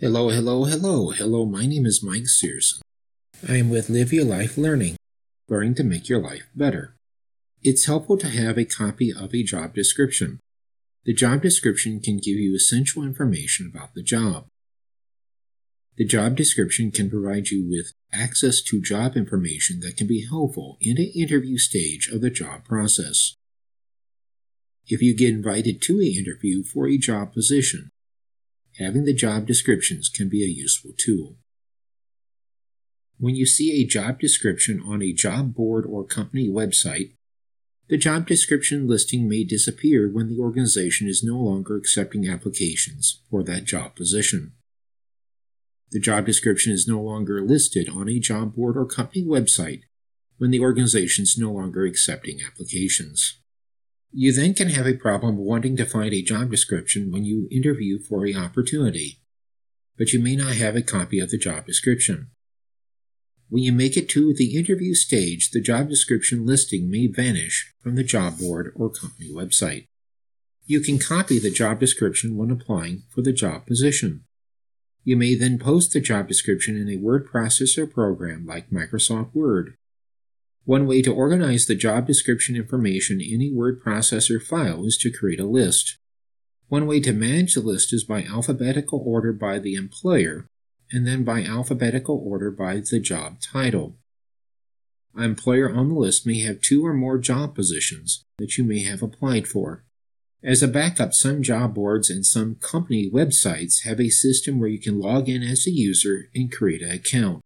Hello, hello, hello, hello. My name is Mike Searson. I am with Live Your Life Learning, learning to make your life better. It's helpful to have a copy of a job description. The job description can give you essential information about the job. The job description can provide you with access to job information that can be helpful in the interview stage of the job process. If you get invited to an interview for a job position, having the job descriptions can be a useful tool. When you see a job description on a job board or company website, the job description listing may disappear when the organization is no longer accepting applications for that job position. The job description is no longer listed on a job board or company website when the organization is no longer accepting applications. You then can have a problem wanting to find a job description when you interview for a opportunity, but you may not have a copy of the job description. When you make it to the interview stage, the job description listing may vanish from the job board or company website. You can copy the job description when applying for the job position. You may then post the job description in a word processor program like Microsoft Word. One way to organize the job description information in a word processor file is to create a list. One way to manage the list is by alphabetical order by the employer and then by alphabetical order by the job title. An employer on the list may have two or more job positions that you may have applied for. As a backup, some job boards and some company websites have a system where you can log in as a user and create an account.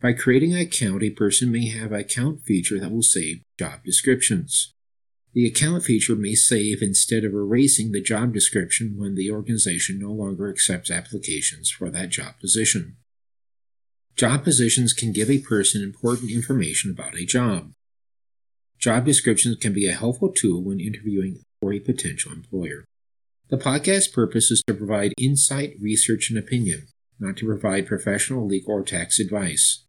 By creating an account, a person may have an account feature that will save job descriptions. The account feature may save instead of erasing the job description when the organization no longer accepts applications for that job position. Job positions can give a person important information about a job. Job descriptions can be a helpful tool when interviewing for a potential employer. The podcast purpose is to provide insight, research, and opinion, not to provide professional, legal, or tax advice.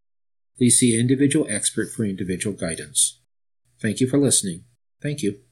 Please see individual expert for individual guidance. Thank you for listening. Thank you.